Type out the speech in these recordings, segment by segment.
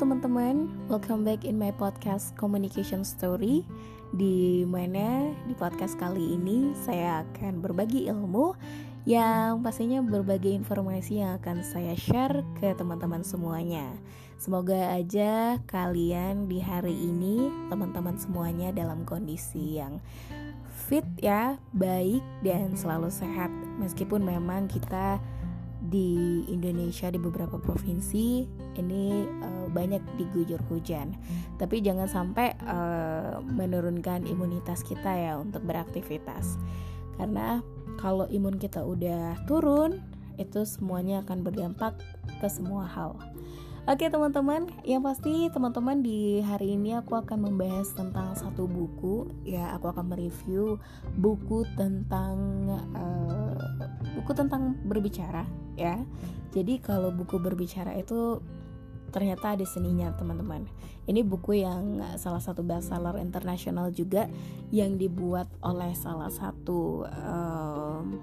teman-teman, welcome back in my podcast Communication Story. Di mana di podcast kali ini saya akan berbagi ilmu Yang pastinya berbagi informasi yang akan saya share ke teman-teman semuanya. Semoga aja kalian di hari ini teman-teman semuanya dalam kondisi yang fit ya, baik dan selalu sehat. Meskipun memang kita di Indonesia di beberapa provinsi ini uh, banyak diguyur hujan. Tapi jangan sampai uh, menurunkan imunitas kita ya untuk beraktivitas. Karena kalau imun kita udah turun, itu semuanya akan berdampak ke semua hal. Oke teman-teman, yang pasti teman-teman di hari ini aku akan membahas tentang satu buku ya aku akan mereview buku tentang uh, buku tentang berbicara ya. Jadi kalau buku berbicara itu ternyata ada seninya teman-teman. Ini buku yang salah satu bestseller internasional juga yang dibuat oleh salah satu um,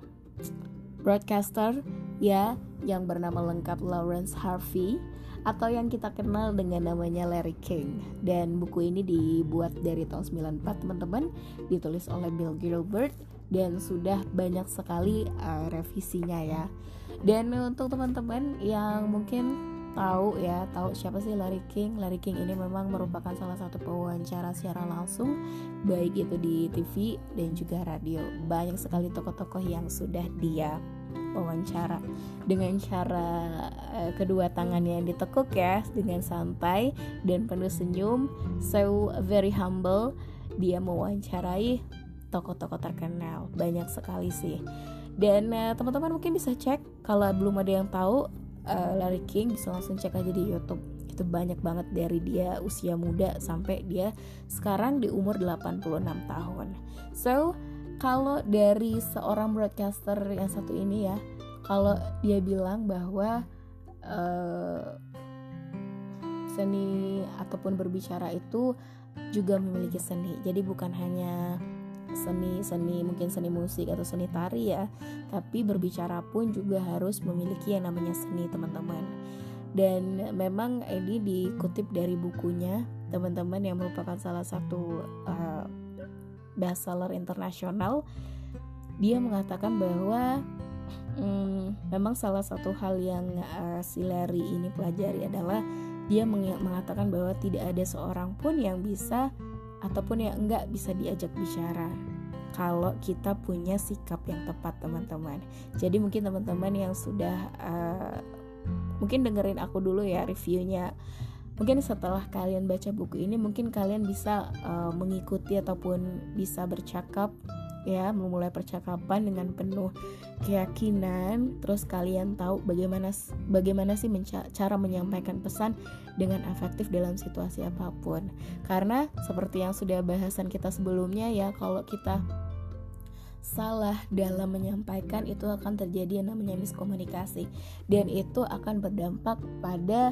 broadcaster ya yang bernama lengkap Lawrence Harvey atau yang kita kenal dengan namanya Larry King dan buku ini dibuat dari tahun 94 teman-teman ditulis oleh Bill Gilbert dan sudah banyak sekali uh, revisinya ya. Dan untuk teman-teman yang mungkin tahu ya tahu siapa sih Larry King? Larry King ini memang merupakan salah satu pewawancara secara langsung baik itu di TV dan juga radio. Banyak sekali tokoh-tokoh yang sudah dia wawancara. Dengan cara uh, kedua tangannya yang ditekuk ya dengan santai dan penuh senyum so very humble dia mewawancarai tokoh-tokoh terkenal. Banyak sekali sih. Dan uh, teman-teman mungkin bisa cek kalau belum ada yang tahu uh, Larry King bisa langsung cek aja di YouTube. Itu banyak banget dari dia usia muda sampai dia sekarang di umur 86 tahun. So kalau dari seorang broadcaster yang satu ini ya kalau dia bilang bahwa uh, seni ataupun berbicara itu juga memiliki seni. Jadi bukan hanya seni seni mungkin seni musik atau seni tari ya. Tapi berbicara pun juga harus memiliki yang namanya seni teman-teman. Dan memang ini dikutip dari bukunya teman-teman yang merupakan salah satu uh, bestseller internasional. Dia mengatakan bahwa hmm, memang salah satu hal yang uh, si Larry ini pelajari adalah dia mengatakan bahwa tidak ada seorang pun yang bisa ataupun yang enggak bisa diajak bicara kalau kita punya sikap yang tepat teman-teman. Jadi mungkin teman-teman yang sudah uh, mungkin dengerin aku dulu ya reviewnya. Mungkin setelah kalian baca buku ini mungkin kalian bisa uh, mengikuti ataupun bisa bercakap ya memulai percakapan dengan penuh keyakinan. Terus kalian tahu bagaimana bagaimana sih menca- cara menyampaikan pesan dengan efektif dalam situasi apa pun. Karena seperti yang sudah bahasan kita sebelumnya ya kalau kita salah dalam menyampaikan itu akan terjadi yang namanya miskomunikasi. Dan itu akan berdampak pada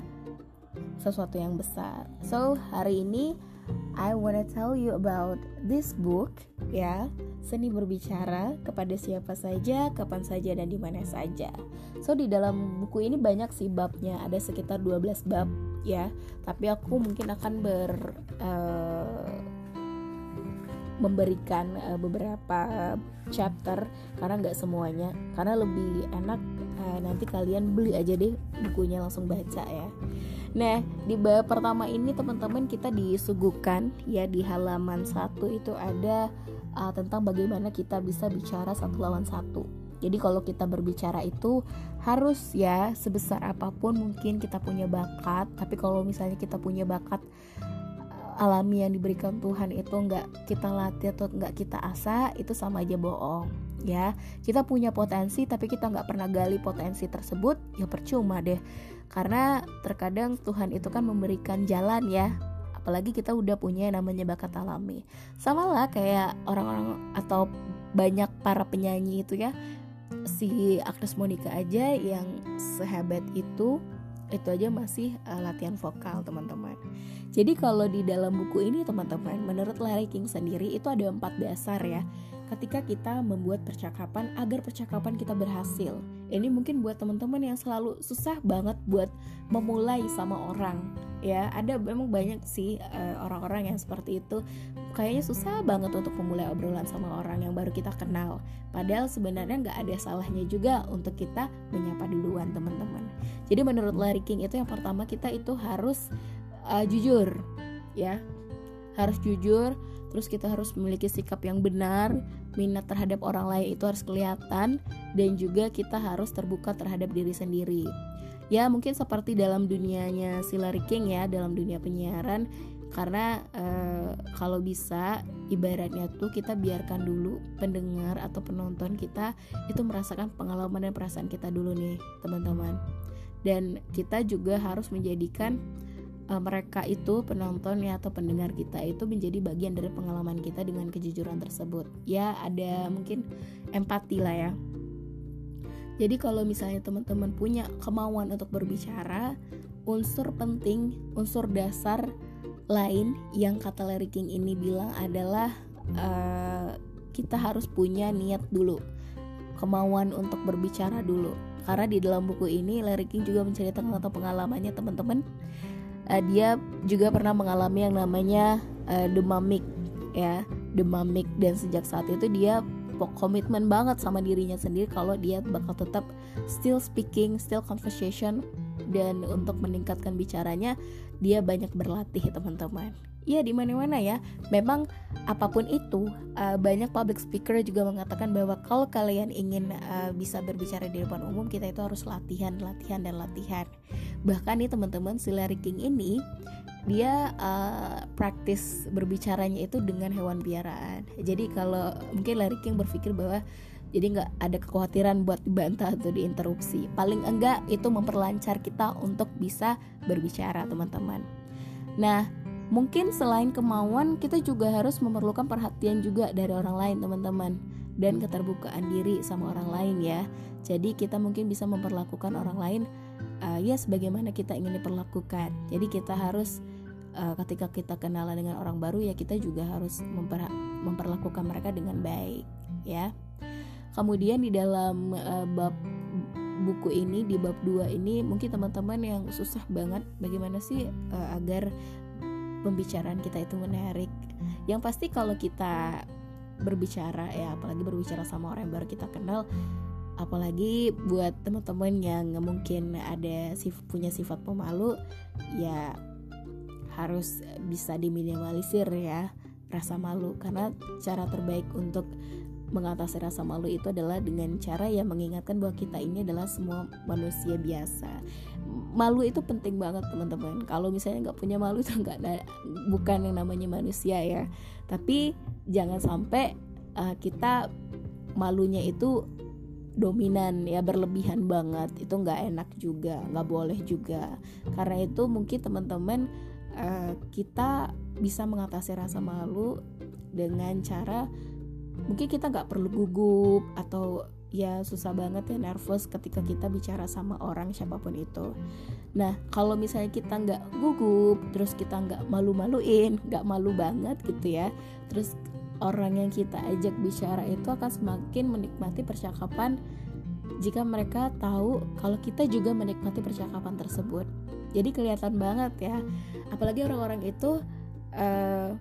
sesuatu yang besar. So, hari ini I wanna tell you about this book ya, seni berbicara kepada siapa saja, kapan saja dan di mana saja. So, di dalam buku ini banyak sih babnya, ada sekitar 12 bab ya. Tapi aku mungkin akan ber uh, memberikan uh, beberapa chapter karena nggak semuanya karena lebih enak uh, nanti kalian beli aja deh bukunya langsung baca ya Nah, di bab pertama ini teman-teman kita disuguhkan ya di halaman satu itu ada uh, tentang bagaimana kita bisa bicara satu lawan satu. Jadi kalau kita berbicara itu harus ya sebesar apa pun mungkin kita punya bakat, tapi kalau misalnya kita punya bakat uh, alami yang diberikan Tuhan itu nggak kita latih atau nggak kita asah itu sama aja bohong ya. Kita punya potensi tapi kita nggak pernah gali potensi tersebut ya percuma deh. Karena terkadang Tuhan itu kan memberikan jalan ya apalagi kita udah punya yang namanya bakat alami sama lah kayak orang-orang atau banyak para penyanyi itu ya si Agnes Monica aja yang sehebat itu itu aja masih uh, latihan vokal teman-teman. Jadi kalau di dalam buku ini teman-teman, menurut Larry King sendiri itu ada empat dasar ya ketika kita membuat percakapan agar percakapan kita berhasil. Ini mungkin buat teman-teman yang selalu susah banget buat memulai sama orang ya ada memang banyak sih eh, orang-orang yang seperti itu. Kayaknya susah banget untuk memulai obrolan sama orang yang baru kita kenal. Padahal sebenarnya nggak ada salahnya juga untuk kita menyapa duluan teman-teman. Jadi menurut Larry King itu yang pertama kita itu harus uh, jujur ya. Harus jujur terus kita harus memiliki sikap yang benar minat terhadap orang lain itu harus kelihatan dan juga kita harus terbuka terhadap diri sendiri ya mungkin seperti dalam dunianya si Larry King ya dalam dunia penyiaran. Karena e, kalau bisa ibaratnya tuh kita biarkan dulu pendengar atau penonton kita itu merasakan pengalaman dan perasaan kita dulu nih teman-teman. Dan kita juga harus menjadikan e, mereka itu penonton ya atau pendengar kita itu menjadi bagian dari pengalaman kita dengan kejujuran tersebut. Ya ada mungkin empati lah ya jadi kalau misalnya teman-teman punya kemauan untuk berbicara, unsur penting, unsur dasar lain yang kata Larry King ini bilang adalah uh, kita harus punya niat dulu, kemauan untuk berbicara dulu. Karena di dalam buku ini Larry King juga menceritakan tentang pengalamannya teman-teman. Uh, dia juga pernah mengalami yang namanya uh, demamik ya, demamik dan sejak saat itu dia komitmen banget sama dirinya sendiri kalau dia bakal tetap still speaking, still conversation dan untuk meningkatkan bicaranya dia banyak berlatih teman-teman. Ya di mana-mana ya. Memang apa pun itu uh, banyak public speaker juga mengatakan bahwa kalau kalian ingin uh, bisa berbicara di depan umum kita itu harus latihan, latihan dan latihan. Bahkan nih teman-teman si Larry King ini dia uh, praktis berbicaranya itu dengan hewan piaraan. Jadi kalau mungkin Larry King berpikir bahwa jadi nggak ada kekhawatiran buat dibantah atau diinterupsi. Paling enggak itu memperlancar kita untuk bisa berbicara teman-teman. Nah mungkin selain kemauan kita juga harus memerlukan perhatian juga dari orang lain teman-teman dan keterbukaan diri sama orang lain ya. Jadi kita mungkin bisa memperlakukan orang lain uh, ya sebagaimana kita ingin diperlakukan. Jadi kita harus uh, ketika kita kenalan dengan orang baru ya kita juga harus memper memperlakukan mereka dengan baik ya. Kemudian di dalam uh, bab buku ini di bab 2 ini mungkin teman-teman yang susah banget bagaimana sih uh, agar pembicaraan kita itu menarik. Yang pasti kalau kita berbicara ya apalagi berbicara sama orang yang baru kita kenal apalagi buat teman-teman yang mungkin ada sif punya sifat pemalu ya harus bisa diminimalisir ya rasa malu. Karena cara terbaik untuk mengatasi rasa malu itu adalah dengan cara yang mengingatkan bahwa kita ini adalah semua manusia biasa. Malu itu penting banget teman-teman. Kalau misalnya nggak punya malu itu nggak bukan yang namanya manusia ya. Tapi jangan sampai uh, kita malunya itu dominan ya berlebihan banget. Itu nggak enak juga nggak boleh juga. Karena itu mungkin teman-teman uh, kita bisa mengatasi rasa malu dengan cara mungkin kita nggak perlu gugup atau ya susah banget ya nervous ketika kita bicara sama orang siapa pun itu. Nah kalau misalnya kita nggak gugup, terus kita nggak malu-maluin, nggak malu banget gitu ya, terus orang yang kita ajak bicara itu akan semakin menikmati percakapan jika mereka tahu kalau kita juga menikmati percakapan tersebut jadi kelihatan banget ya apalagi orang-orang itu uh,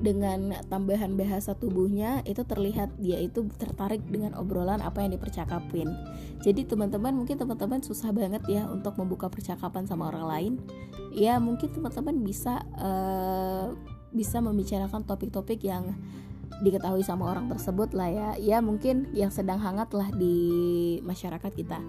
dengan tambahan bahasa tubuhnya itu terlihat dia itu tertarik dengan obrolan apa yang dipercakapin. Jadi teman-teman mungkin teman-teman susah banget ya untuk membuka percakapan sama orang lain. Ya mungkin teman-teman bisa uh, bisa membicarakan topik-topik yang diketahui sama orang tersebut lah ya. Ya mungkin yang sedang hangat lah di masyarakat kita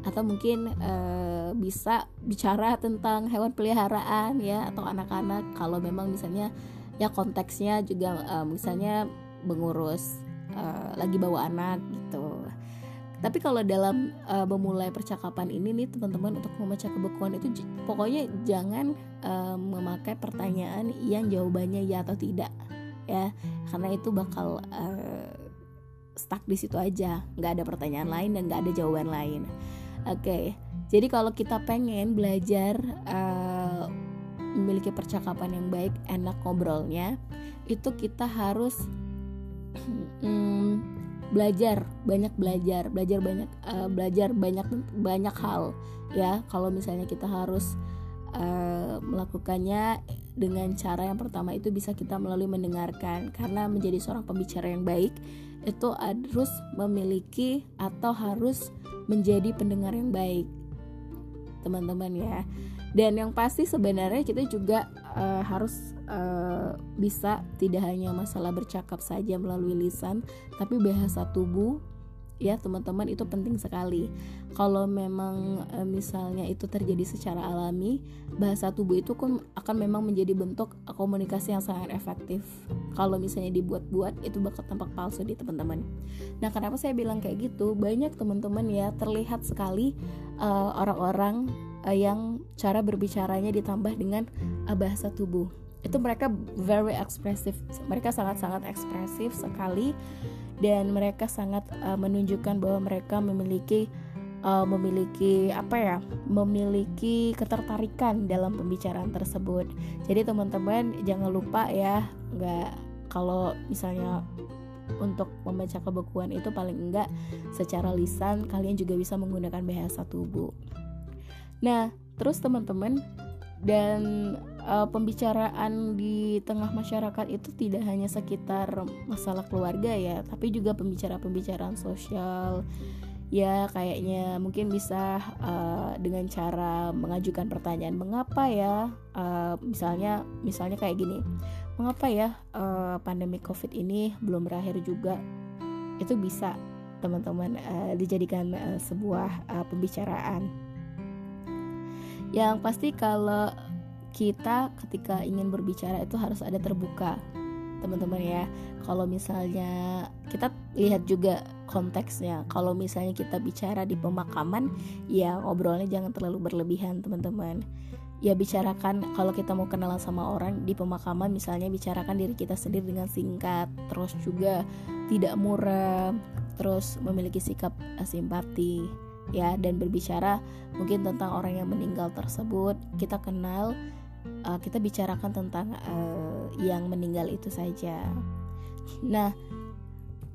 atau mungkin uh, bisa bicara tentang hewan peliharaan ya atau anak-anak kalau memang misalnya ya konteksnya juga uh, misalnya mengurus uh, lagi bawa anak gitu. Tapi kalau dalam uh, memulai percakapan ini nih teman-teman untuk memecah kebekuan itu pokoknya jangan uh, memakai pertanyaan yang jawabannya ya atau tidak ya karena itu bakal uh, stuck di situ aja nggak ada pertanyaan lain dan nggak ada jawaban lain. Oke, okay. jadi kalau kita pengen belajar uh, memiliki percakapan yang baik, enak ngobrolnya, itu kita harus um, belajar, banyak belajar, belajar banyak, uh, belajar banyak banyak hal ya. Kalau misalnya kita harus uh, melakukannya dengan cara yang pertama itu bisa kita melalui mendengarkan. Karena menjadi seorang pembicara yang baik itu harus memiliki atau harus menjadi pendengar yang baik. Teman-teman ya. Dan yang pasti sebenarnya kita juga uh, harus uh, bisa tidak hanya masalah bercakap saja melalui lisan tapi bahasa tubuh ya teman-teman itu penting sekali. Kalau memang e, misalnya itu terjadi secara alami bahasa tubuh itu kan akan memang menjadi bentuk komunikasi yang sangat efektif. Kalau misalnya dibuat-buat itu bakal tampak palsu di teman-teman. Nah kenapa saya bilang kayak gitu? Banyak teman-teman ya terlihat sekali uh, orang-orang uh, yang cara berbicaranya ditambah dengan uh, bahasa tubuh. Itu mereka very ekspresif mereka sangat-sangat ekspresif sekali dan mereka sangat uh, menunjukkan bahwa mereka memiliki uh, memiliki apa ya memiliki ketertarikan dalam pembicaraan tersebut. Jadi teman-teman jangan lupa ya nggak kalau misalnya untuk membaca kebukuan itu paling enggak secara lisan kalian juga bisa menggunakan bahasa tubuh. Nah terus teman-teman dan uh, pembicaraan di tengah masyarakat itu tidak hanya sekitar masalah keluarga ya, tapi juga pembicaraan-pembicaraan sosial. Ya kayaknya mungkin bisa uh, dengan cara mengajukan pertanyaan mengapa ya uh, misalnya misalnya kayak gini mengapa ya uh, pandemi covid ini belum berakhir juga? Itu bisa teman-teman uh, dijadikan uh, sebuah uh, pembicaraan. Yang pasti kalau kita ketika ingin berbicara itu harus ada terbuka teman-teman ya. Kalau misalnya kita lihat juga konteksnya kalau misalnya kita bicara di pemakaman ya ngobrolnya jangan terlalu berlebihan teman-teman. Ya bicarakan kalau kita mau kenalan sama orang di pemakaman misalnya bicarakan diri kita sendiri dengan singkat terus juga tidak murah terus memiliki sikap simpati ya dan berbicara mungkin tentang orang yang meninggal tersebut kita kenal uh, kita bicarakan tentang uh, yang meninggal itu saja. Nah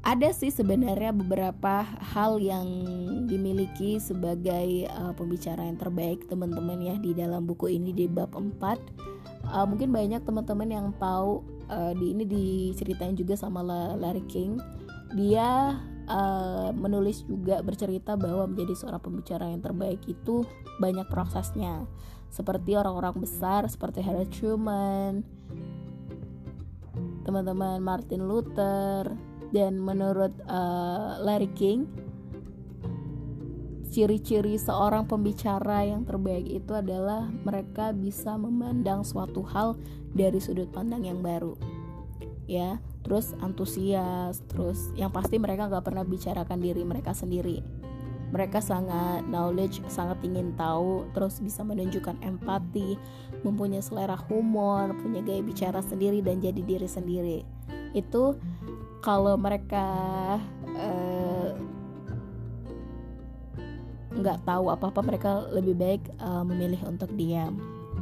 ada sih sebenarnya beberapa hal yang dimiliki sebagai uh, pembicara yang terbaik teman-teman ya di dalam buku ini di bab 4 uh, mungkin banyak teman-teman yang tahu uh, di ini diceritain juga sama Larry King. Dia uh, menulis juga bercerita bahwa menjadi seorang pembicara yang terbaik itu banyak prosesnya seperti orang-orang besar seperti Harry Truman teman-teman Martin Luther dan menurut uh, Larry King ciri-ciri seorang pembicara yang terbaik itu adalah mereka bisa memandang suatu hal dari sudut pandang yang baru ya. Terus antusias terus yang pasti mereka nggak pernah bicarakan diri mereka sendiri mereka sangat knowledge sangat ingin tahu terus bisa menunjukkan empati mempunyai selera humor punya gaya bicara sendiri dan jadi diri sendiri. Itu kalau mereka eh, nggak uh, tahu apa-apa mereka lebih baik uh, memilih untuk diam.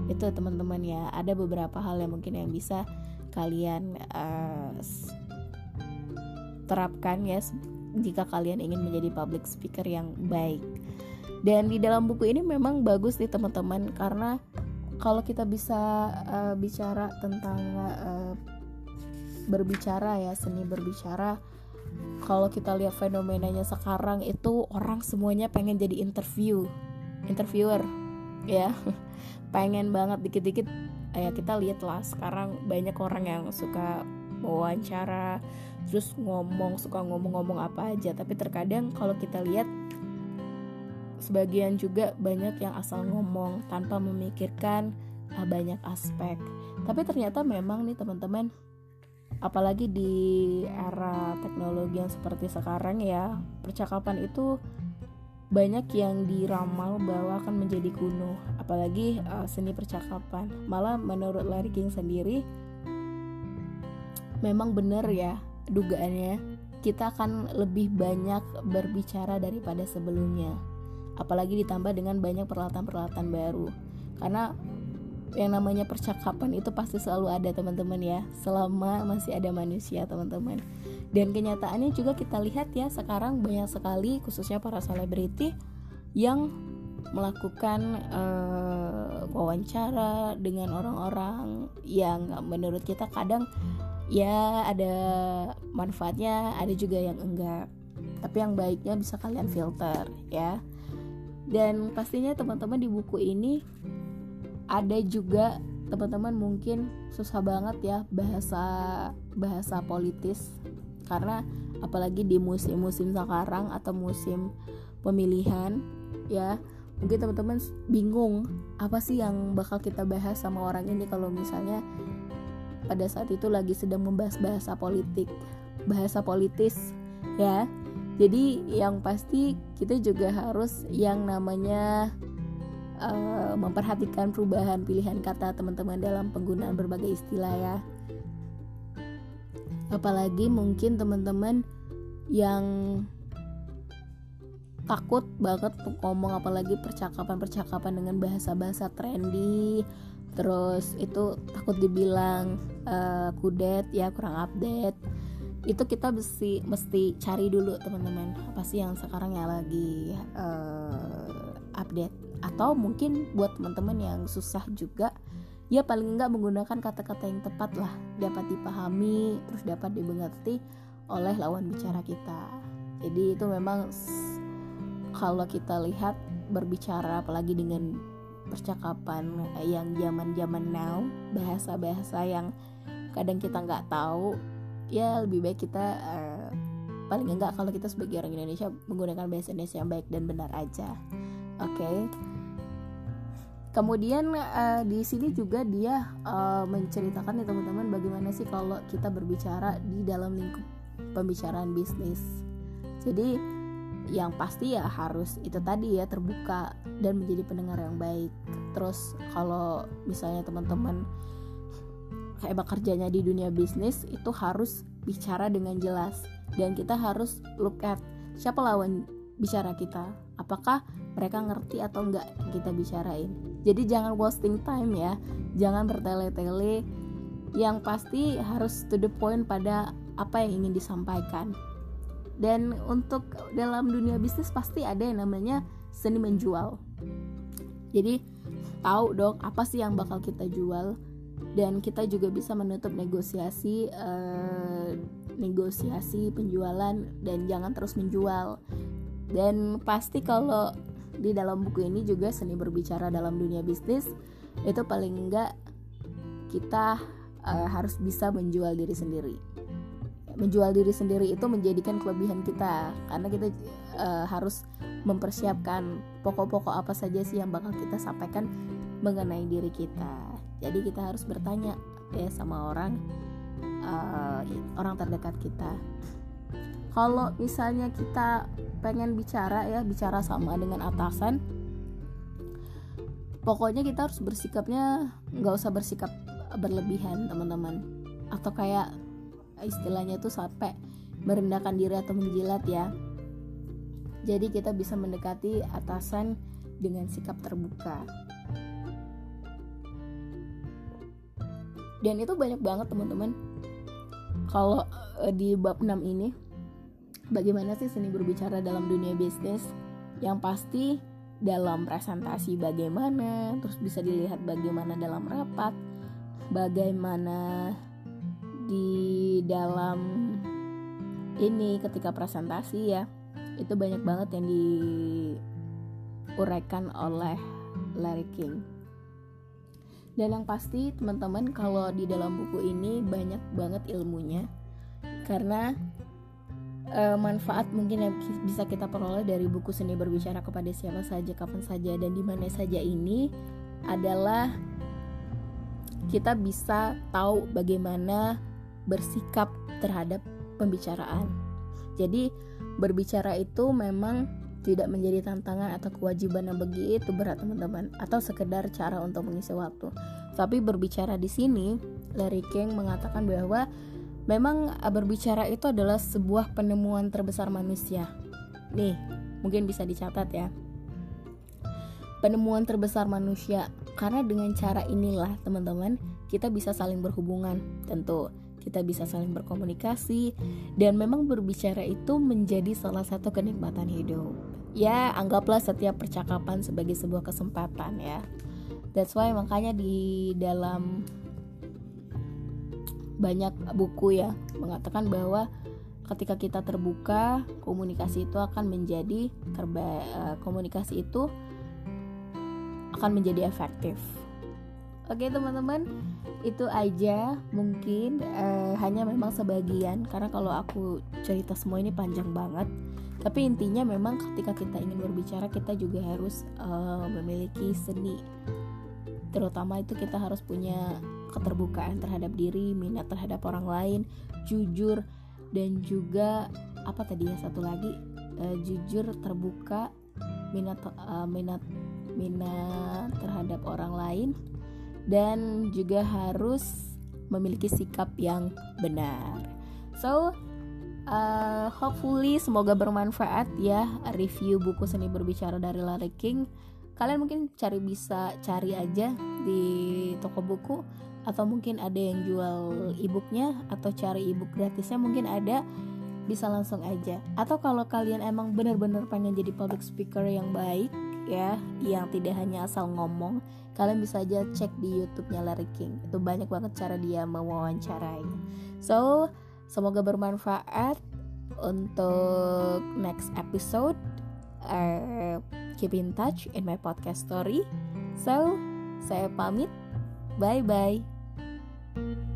Itu teman-teman ya. Ada beberapa hal yang mungkin yang bisa kalian uh, terapkan ya jika kalian ingin menjadi public speaker yang baik. Dan di dalam buku ini memang bagus nih teman-teman karena kalau kita bisa uh, bicara tentang uh, berbicara ya seni berbicara kalau kita lihat fenomenanya sekarang itu orang semuanya pengen jadi interview interviewer ya pengen banget dikit-dikit ya kita lihat lah sekarang banyak orang yang suka wawancara terus ngomong suka ngomong-ngomong apa aja. Tapi terkadang kalau kita lihat sebagian juga banyak yang asal ngomong tanpa memikirkan uh, banyak aspek. Tapi ternyata memang nih teman-teman apalagi di era teknologi yang seperti sekarang ya percakapan itu banyak yang diramal bahwa akan menjadi kuno. Apalagi uh, seni percakapan. Malah menurut Larry King sendiri memang benar ya dugaannya kita akan lebih banyak berbicara daripada sebelumnya. Apalagi ditambah dengan banyak peralatan-peralatan baru. Karena yang namanya percakapan itu pasti selalu ada teman-teman ya. Selama masih ada manusia teman-teman. Dan kenyataannya juga kita lihat ya sekarang banyak sekali khususnya para selebriti yang melakukan uh, wawancara dengan orang-orang yang menurut kita kadang ya ada manfaatnya ada juga yang enggak. Tapi yang baiknya bisa kalian filter ya. Dan pastinya teman-teman di buku ini ada juga teman-teman mungkin susah banget ya bahasa bahasa politis. Karena apalagi di musim-musim sekarang atau musim pemilihan ya mungkin teman-teman bingung apa sih yang bakal kita bahas sama orang ini. Kalau misalnya pada saat itu lagi sedang membahas bahasa politik. Bahasa politis ya. Jadi yang pasti kita juga harus yang namanya uh, memperhatikan perubahan pilihan kata teman-teman dalam penggunaan berbagai istilah ya. Apalagi mungkin teman-teman yang takut banget ngomong apalagi percakapan-percakapan dengan bahasa-bahasa trendy terus itu takut dibilang uh, kudet ya kurang update. Itu kita mesti mesti cari dulu teman-teman. Apa sih yang sekarang ya lagi uh, update? Atau mungkin buat teman-teman yang susah juga ya paling enggak menggunakan kata-kata yang tepat lah. Dapat dipahami terus dapat dimengerti oleh lawan bicara kita. Jadi itu memang kalau kita lihat berbicara apalagi dengan percakapan yang zaman-zaman now bahasa-bahasa yang kadang kita nggak tahu ya lebih baik kita uh, paling enggak kalau kita sebagai orang Indonesia menggunakan bahasa Indonesia yang baik dan benar aja oke okay? kemudian uh, di sini juga dia uh, menceritakan ya teman-teman bagaimana sih kalau kita berbicara di dalam lingkup pembicaraan bisnis jadi yang pasti ya harus itu tadi ya terbuka dan menjadi pendengar yang baik. Terus kalau misalnya teman-teman kayak bekerjanya di dunia bisnis itu harus bicara dengan jelas. Dan kita harus look at siapa lawan bicara kita. Apakah mereka ngerti atau enggak kita bicarain. Jadi jangan wasting time ya. Jangan bertele-tele. Yang pasti harus to the point pada apa yang ingin disampaikan dan untuk dalam dunia bisnis pasti ada yang namanya seni menjual. Jadi tahu dong apa sih yang bakal kita jual. Dan kita juga bisa menutup negosiasi uh, negosiasi penjualan dan jangan terus menjual. Dan pasti kalau di dalam buku ini juga seni berbicara dalam dunia bisnis itu paling enggak kita uh, harus bisa menjual diri sendiri menjual diri sendiri itu menjadikan kelebihan kita. Karena kita uh, harus mempersiapkan pokok-pokok apa saja sih yang bakal kita sampaikan mengenai diri kita. Jadi kita harus bertanya ya sama orang uh, orang terdekat kita. Kalau misalnya kita pengen bicara ya bicara sama dengan atasan pokoknya kita harus bersikapnya nggak usah bersikap berlebihan teman-teman. Atau kayak istilahnya tuh sampai merendahkan diri atau menjilat ya. Jadi kita bisa mendekati atasan dengan sikap terbuka. Dan itu banyak banget teman-teman. Kalau uh, di bab 6 ini bagaimana sih seni berbicara dalam dunia bisnis? Yang pasti dalam presentasi bagaimana terus bisa dilihat bagaimana dalam rapat bagaimana di dalam ini ketika presentasi ya itu banyak banget yang diuraikan oleh Larry King. Dan yang pasti teman-teman kalau di dalam buku ini banyak banget ilmunya karena e, manfaat mungkin yang bisa kita peroleh dari buku seni berbicara kepada siapa saja kapan saja dan di mana saja ini adalah kita bisa tahu bagaimana bersikap terhadap pembicaraan. Jadi berbicara itu memang tidak menjadi tantangan atau kewajiban yang begitu berat teman-teman atau sekedar cara untuk mengisi waktu. Tapi berbicara di sini, Larry King mengatakan bahwa memang berbicara itu adalah sebuah penemuan terbesar manusia. Nih, mungkin bisa dicatat ya. Penemuan terbesar manusia karena dengan cara inilah teman-teman kita bisa saling berhubungan tentu kita bisa saling berkomunikasi dan memang berbicara itu menjadi salah satu kenikmatan hidup. Ya, anggaplah setiap percakapan sebagai sebuah kesempatan ya. that's why makanya di dalam banyak buku ya mengatakan bahwa ketika kita terbuka komunikasi itu akan menjadi terba eh, komunikasi itu akan menjadi efektif Oke teman-teman, itu aja mungkin uh, hanya memang sebagian karena kalau aku cerita semua ini panjang banget. Tapi intinya memang ketika kita ingin berbicara kita juga harus uh, memiliki seni. Terutama itu kita harus punya keterbukaan terhadap diri, minat terhadap orang lain, jujur dan juga apa tadi ya satu lagi uh, jujur terbuka minat uh, minat minat terhadap orang lain dan juga harus memiliki sikap yang benar. So, uh, hopefully semoga bermanfaat ya review buku seni berbicara dari Larry King. Kalian mungkin cari bisa cari aja di toko buku atau mungkin ada yang jual e-booknya atau cari e-book gratisnya mungkin ada bisa langsung aja atau kalau kalian emang benar-benar pengen jadi public speaker yang baik ya yang tidak hanya asal ngomong kalian bisa aja cek di YouTube-nya Larry King. Itu banyak banget cara dia mewawancarai. So semoga bermanfaat untuk next episode. Uh, keep in touch in my podcast story. So saya pamit. Bye bye